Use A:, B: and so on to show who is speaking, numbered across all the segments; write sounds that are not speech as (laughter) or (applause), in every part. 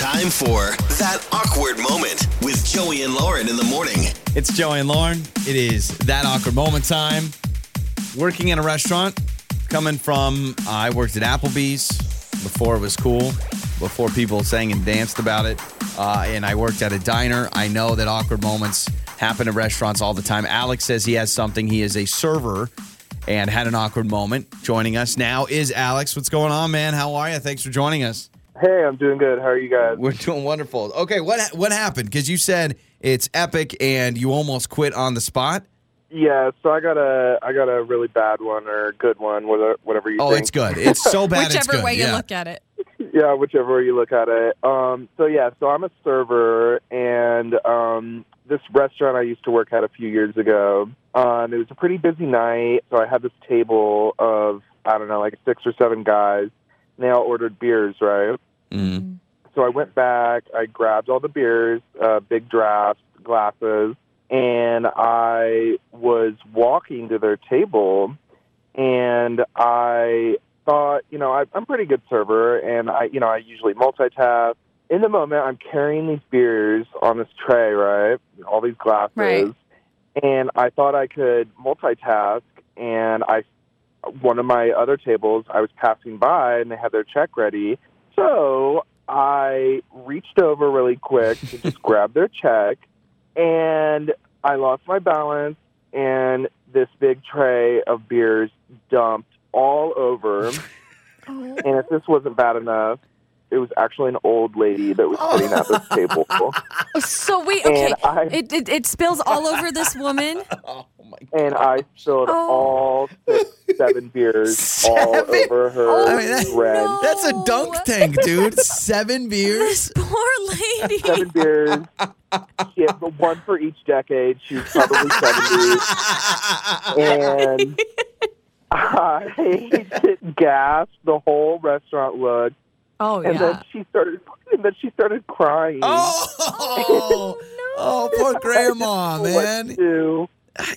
A: Time for That Awkward Moment with Joey and Lauren in the morning.
B: It's Joey and Lauren. It is that awkward moment time. Working in a restaurant, coming from, uh, I worked at Applebee's before it was cool, before people sang and danced about it. Uh, and I worked at a diner. I know that awkward moments happen at restaurants all the time. Alex says he has something. He is a server and had an awkward moment. Joining us now is Alex. What's going on, man? How are you? Thanks for joining us.
C: Hey, I'm doing good. How are you guys?
B: We're doing wonderful. Okay, what what happened? Because you said it's epic and you almost quit on the spot.
C: Yeah, so I got a I got a really bad one or a good one, whatever whatever you
B: Oh,
C: think.
B: it's good. It's so bad. it's
D: Whichever
B: good.
D: way you
B: yeah.
D: look at it. (laughs)
C: Yeah, whichever way you look at it. Um, so yeah, so I'm a server, and um, this restaurant I used to work at a few years ago. Um, it was a pretty busy night, so I had this table of I don't know, like six or seven guys. And they all ordered beers, right?
B: Mhm.
C: So I went back, I grabbed all the beers, uh, big drafts, glasses, and I was walking to their table, and I thought, you know, I, I'm a pretty good server, and I, you know, I usually multitask. In the moment, I'm carrying these beers on this tray, right? All these glasses,
D: Right.
C: and I thought I could multitask, and I, one of my other tables, I was passing by, and they had their check ready, so I reached over really quick to just (laughs) grab their check, and I lost my balance, and this big tray of beers dumped all over. (laughs) And if this wasn't bad enough, it was actually an old lady that was sitting at this (laughs) table.
D: So wait, okay.
C: I
D: It, it, it spills all over this woman. (laughs)
B: Oh my god.
C: and I spilled
D: Oh.
C: all six, seven beers all over her
D: Oh,
B: I mean, that-
C: red.
D: no.
B: That's a dunk tank, dude. (laughs) Seven beers.
D: This Poor lady.
C: Seven beers. She had one for each decade. She was probably seventy. and I gasped. The whole restaurant looked,
D: Oh
C: and
D: yeah.
C: then she started, and then she started crying.
B: Oh, oh, poor (laughs) grandma, man.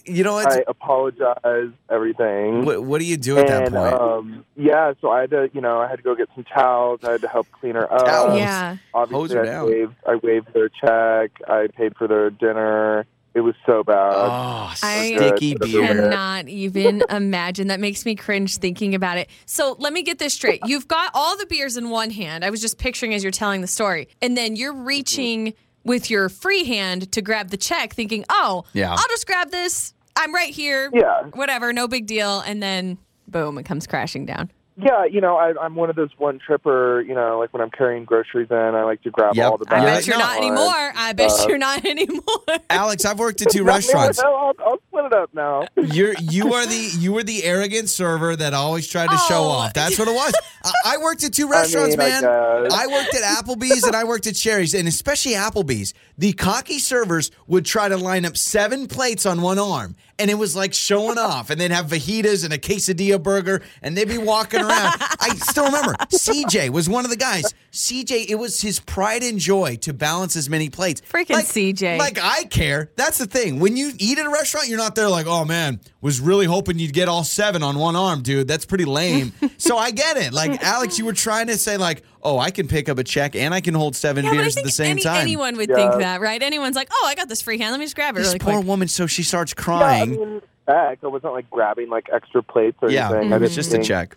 B: You know what?
C: I apologize, everything.
B: What, what do you do at that point?
C: um, yeah, so I had to, you know, I had to go get some towels. I had to help clean her up.
B: Towels?
D: yeah.
B: Hose
C: Obviously,
B: her
C: I
B: down.
C: waived, I waived their check. I paid for their dinner. It was so bad.
B: oh,
D: I
B: sticky
C: Good.
B: beer.
D: Cannot even (laughs) imagine. That makes me cringe thinking about it. So let me get this straight. You've got all the beers in one hand. I was just picturing as you're telling the story. And then you're reaching with your free hand to grab the check, thinking, oh,
B: Yeah.
D: I'll just grab this. I'm right here.
C: Yeah.
D: Whatever, no big deal. And then boom, it comes crashing down.
C: Yeah, you know, I, I'm one of those one tripper. You know, like when I'm carrying groceries in, I like to grab
B: Yep.
C: all the Bags.
D: I bet you're
B: no,
D: not anymore. I bet
C: Uh,
D: you're not (laughs) anymore.
B: Alex, I've worked at (laughs) two
C: No, no,
B: restaurants.
C: No, I'll, I'll split it up now. (laughs)
B: You're you are the you were the arrogant server that always tried to show
D: Oh.
B: off. That's what it was. I, I worked at two restaurants,
C: I mean,
B: man.
C: I.
B: I worked at Applebee's and I worked at Shari's, and especially Applebee's. The cocky servers would try to line up seven plates on one arm, and it was like showing off. And they'd have fajitas and a quesadilla burger, and they'd be walking around. I still remember CJ was one of the guys. CJ, it was his pride and joy to balance as many plates.
D: Freaking
B: Like-
D: CJ.
B: Like I care. That's the thing. When you eat at a restaurant, you're not there like, oh man, was really hoping you'd get all seven on one arm, dude. That's pretty lame. (laughs) so I get it. Like Alex, you were trying to say like, oh, I can pick up a check and I can hold seven
D: Yeah, but I
B: beers at the same
D: any,
B: time.
D: anyone would
C: Yeah.
D: think that, right? Anyone's like, oh, I got this free hand. Let me just grab it
B: this
D: really
B: poor
D: quick.
B: woman, so she starts
C: Yeah, I
B: crying.
C: mean, back. I wasn't like grabbing like extra plates or
B: Yeah,
C: anything. Mm-hmm. I
B: it's
C: didn't
B: just a check.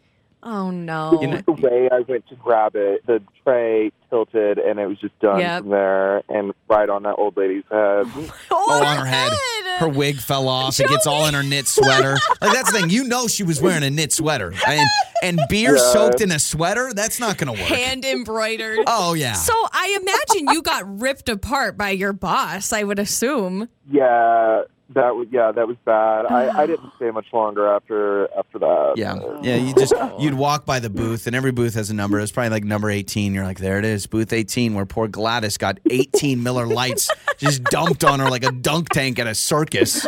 D: Oh no.
B: You know-
C: the way I went to grab it, the tray tilted and it was just done
D: Yep.
C: from there and right on that old lady's head. (laughs)
B: Oh, on her head. Her wig fell off. It gets all in her knit sweater. Like that's the thing. You know she was wearing a knit sweater. And and beer
C: Yeah.
B: soaked in a sweater, that's not gonna work.
D: hand embroidered.
B: Oh yeah.
D: So I imagine you got ripped apart by your boss. I would assume.
C: yeah, that was yeah, that was bad. I, I ah. didn't stay much longer after after that.
B: Yeah, yeah. You just (laughs) you'd walk by the booth, and every booth has a number. It's probably like number eighteen. You're like, there it is, booth eighteen, where poor Gladys got eighteen Miller Lites (laughs) just dumped on her like a dunk tank at a circus.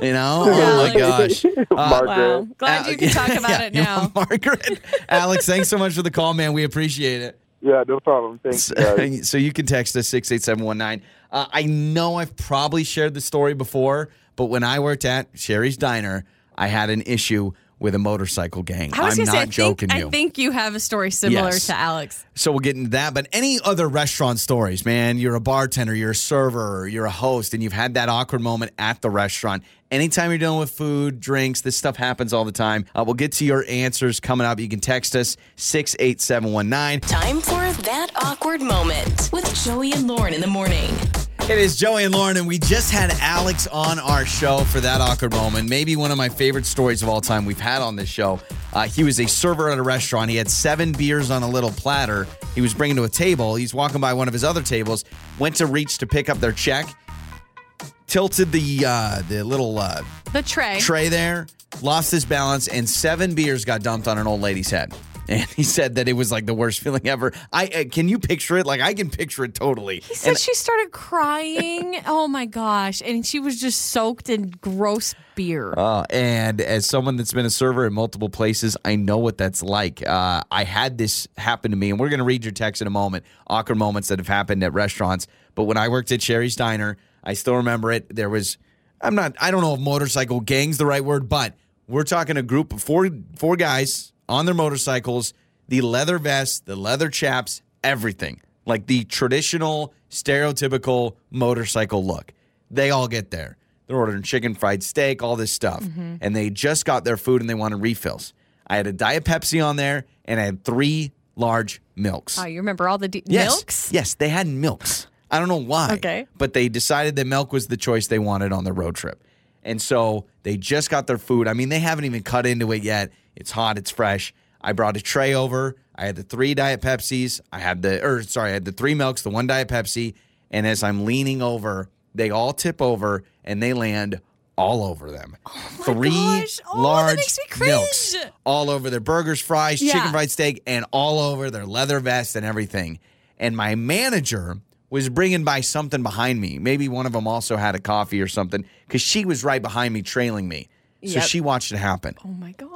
B: You know? (laughs) Oh my gosh.
C: Uh, Margaret.
D: Wow. Glad you can talk about
B: Yeah,
D: it now.
B: Margaret, Alex, thanks so much for the call, man. We appreciate it.
C: Yeah, no problem. Thanks, guys. (laughs)
B: so you can text us 68719. Uh, I know I've probably shared the story before, but when I worked at Shari's Diner, I had an issue with a motorcycle gang.
D: I was
B: I'm not
D: say, I
B: joking
D: think,
B: you.
D: I think you have a story similar
B: Yes.
D: to Alex.
B: So we'll get into that. But any other restaurant stories, man? You're a bartender, you're a server, you're a host, and you've had that awkward moment at the restaurant. Anytime you're dealing with food, drinks, this stuff happens all the time. Uh, we'll get to your answers coming up. You can text us 68719.
E: Time for that awkward moment with Joey and Lauren in the morning.
B: It is Joey and Lauren, and we just had Alex on our show for that awkward moment. Maybe one of my favorite stories of all time we've had on this show. Uh, he was a server at a restaurant. He had seven beers on a little platter. He was bringing to a table. He's walking by one of his other tables, went to reach to pick up their check, tilted the uh, the little uh,
D: The tray.
B: tray there, lost his balance, and seven beers got dumped on an old lady's head. (laughs) And he said that it was like the worst feeling ever. I uh, can you picture it? Like I can picture it totally.
D: He said she started crying. (laughs) oh my gosh. And she was just soaked in gross beer.
B: Uh, and as someone that's been a server in multiple places, I know what that's like. Uh, I had this happen to me, and we're going to read your text in a moment. Awkward moments that have happened at restaurants. But when I worked at Shari's Diner, I still remember it. There was, I'm not, I don't know if motorcycle gang's the right word, but we're talking a group of four, four guys on their motorcycles, the leather vests, the leather chaps, everything like the traditional, stereotypical motorcycle look. They all get there. They're ordering chicken fried steak, all this stuff.
D: Mm-hmm.
B: And they just got their food and they wanted refills. I had a Diet Pepsi on there and I had three large milks.
D: Oh, you remember all the de-
B: yes.
D: milks?
B: Yes, they had milks. I don't know why.
D: Okay.
B: But they decided that milk was the choice they wanted on their road trip. And so they just got their food. I mean, they haven't even cut into it yet. It's hot, it's fresh. I brought a tray over. I had the three Diet Pepsis. I had the, or sorry, I had the three milks, the one Diet Pepsi. And as I'm leaning over, they all tip over and they land all over them. Oh three
D: Oh gosh. Oh, that
B: large
D: makes me cringe.
B: milks all over their burgers, fries,
D: Yeah.
B: chicken fried steak, and all over their leather vest and everything. And my manager was bringing by something behind me. Maybe one of them also had a coffee or something because she was right behind me, trailing me. So
D: Yep.
B: she watched it happen.
D: Oh my gosh.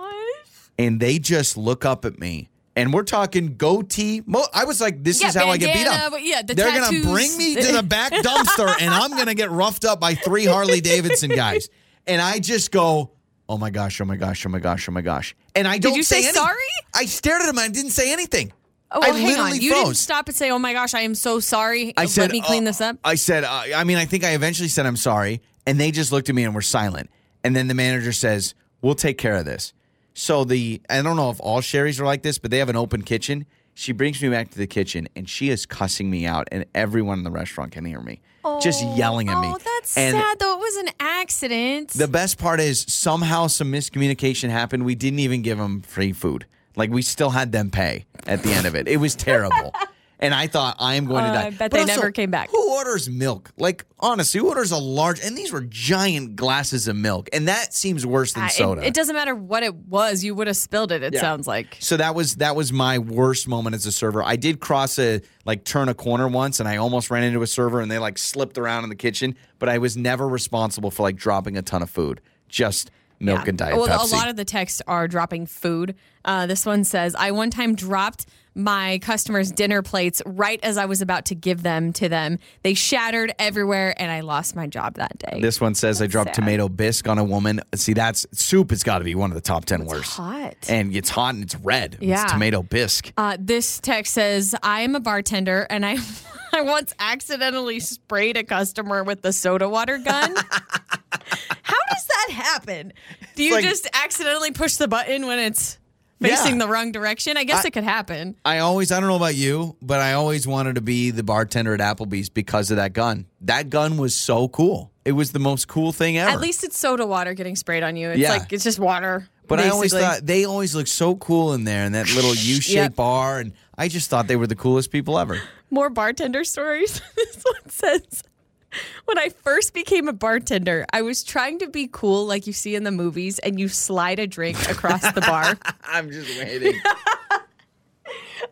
B: And they just look up at me. And we're talking goatee. Mo- I was like, this
D: Yeah,
B: is how I get beat up.
D: yeah, the
B: They're
D: going
B: to bring me to the back dumpster and I'm going to get roughed up by three Harley Davidson guys. And I just go, oh my gosh, oh my gosh, oh my gosh, oh my gosh. And I don't Did
D: you say
B: any-
D: sorry?
B: I stared at him and I didn't say anything.
D: Oh,
B: I
D: well, hang
B: literally
D: on. You
B: froze.
D: didn't stop and say, "Oh my gosh, I am so sorry.
B: I said,
D: Let me clean
B: uh,
D: this up."
B: I said, uh, I mean, I think I eventually said I'm sorry, and they just looked at me and were silent. And then the manager says, "We'll take care of this." So the I don't know if all Shari's are like this, but they have an open kitchen. She brings me back to the kitchen, and she is cussing me out, and everyone in the restaurant can hear me, just yelling at me.
D: Oh, that's
B: and
D: sad though. It was an accident.
B: The best part is somehow some miscommunication happened. We didn't even give them free food. Like we still had them pay at the end of it. It was terrible. (laughs) And I thought I am going to
D: Uh,
B: die.
D: I bet
B: But
D: they
B: also,
D: never came back.
B: Who orders milk? Like honestly, who orders a large? And these were giant glasses of milk, and that seems worse than
D: Uh, it-
B: soda.
D: It, doesn't matter what it was. You would have spilled it. It
B: Yeah.
D: sounds like.
B: So that was that was my worst moment as a server. I did cross a like turn a corner once and I almost ran into a server and they like slipped around in the kitchen, but I was never responsible for like dropping a ton of food. Just milk
D: Yeah.
B: and diet
D: well,
B: Pepsi.
D: a lot of the texts are dropping food. Uh, this one says, "I one time dropped my customers' dinner plates right as I was about to give them to them. They shattered everywhere, and I lost my job that day."
B: This one says I dropped
D: sad.
B: tomato bisque on a woman. See, that's soup It's got to be one of the top 10 worst.
D: hot.
B: And it's hot and it's red.
D: Yeah.
B: It's tomato bisque.
D: Uh, this text says, "I am a bartender, and I." (laughs) I once accidentally sprayed a customer with the soda water gun. (laughs) How does that happen? Do you
B: like-
D: just accidentally push the button when it's facing
B: Yeah.
D: the wrong direction? I guess
B: I-
D: it could happen.
B: I always, I don't know about you, but I always wanted to be the bartender at Applebee's because of that gun. That gun was so cool. It was the most cool thing ever.
D: At least it's soda water getting sprayed on you. It's
B: Yeah.
D: like it's just water.
B: But I always thought they always looked so cool in there in that little (laughs) U-shaped
D: Yep.
B: bar, and I just thought they were the coolest people ever.
D: more bartender stories. (laughs) this one says, when I first became a bartender, I was trying to be cool like you see in the movies, and you slide a drink across the bar. (laughs)
B: I'm just waiting. (laughs)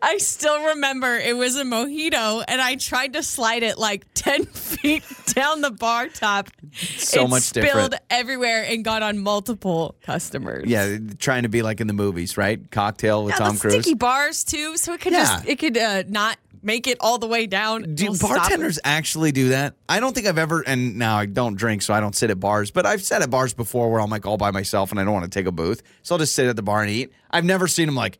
D: I still remember it was a mojito, and I tried to slide it like (laughs) 10 feet down the bar top.
B: So
D: it
B: much
D: spilled
B: different.
D: everywhere and got on multiple customers.
B: yeah, trying to be like in the movies, right? Cocktail with
D: Yeah,
B: Tom Cruise.
D: sticky bars too, so it could
B: Yeah.
D: just it could uh, not make it all the way down.
B: Do bartenders actually do that? I don't think I've ever, and now I don't drink, so I don't sit at bars, but I've sat at bars before where I'm like all by myself and I don't want to take a booth. So I'll just sit at the bar and eat. I've never seen them like,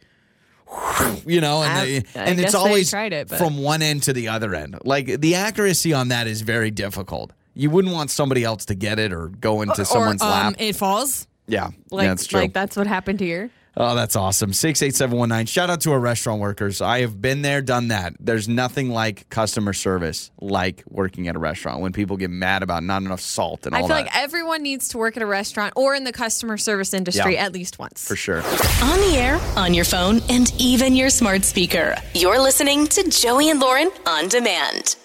B: (laughs) you know, and,
D: I-
B: they,
D: I
B: and it's always
D: tried it,
B: from one end to the other end. Like the accuracy on that is very difficult. You wouldn't want somebody else to get it or go into someone's
D: or, um,
B: lap.
D: It falls.
B: yeah,
D: Like,
B: that's true.
D: like that's what happened here.
B: Oh, that's awesome. 68719. Shout out to our restaurant workers. I have been there, done that. There's nothing like customer service like working at a restaurant when people get mad about not enough salt and
D: I
B: all that.
D: I feel like everyone needs to work at a restaurant or in the customer service industry
B: Yeah.
D: at least once.
B: for sure.
E: On the air, on your phone, and even your smart speaker. You're listening to Joey and Lauren on demand.